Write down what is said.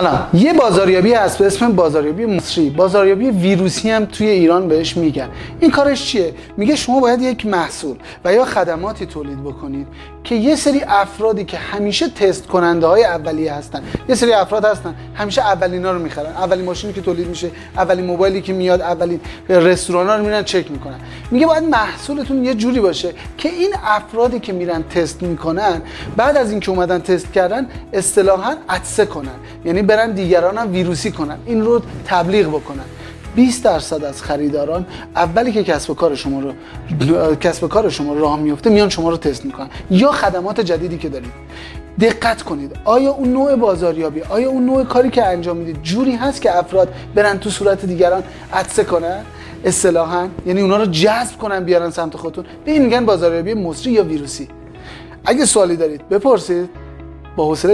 سلام. یه بازاریابی هست به اسم بازاریابی مصری. بازاریابی ویروسی هم توی ایران بهش میگن. این کارش چیه؟ میگه شما باید یک محصول و یا خدماتی تولید بکنید که یه سری افرادی که همیشه تست کننده های اولیه هستن. یه سری افراد هستن همیشه اولینا رو می‌خرن. اولین ماشینی که تولید میشه اولین موبایلی که میاد اولین رستوران ها رو میرن چک می‌کنن. میگه باید محصولتون یه جوری باشه که این افرادی که میرن تست می‌کنن بعد از اینکه اومدن تست کردن اصطلاحا عطسه کنن. یعنی برن دیگران هم ویروسی کنن این رو تبلیغ بکنن 20 درصد از خریداران اولی که کسب کار شما رو کسب کار شما راه میفته میان شما رو تست می‌کنن. یا خدمات جدیدی که دارید. دقت کنید. آیا اون نوع بازاریابی آیا اون نوع کاری که انجام می‌دید جوری هست که افراد برن تو صورت دیگران عطسه کنن؟ اصطلاحا یعنی اونا رو جذب کنن بیارن سمت خودتون؟ به این میگن بازاریابی مصری یا ویروسی. اگه سوالی دارید بپرسید. با حوصله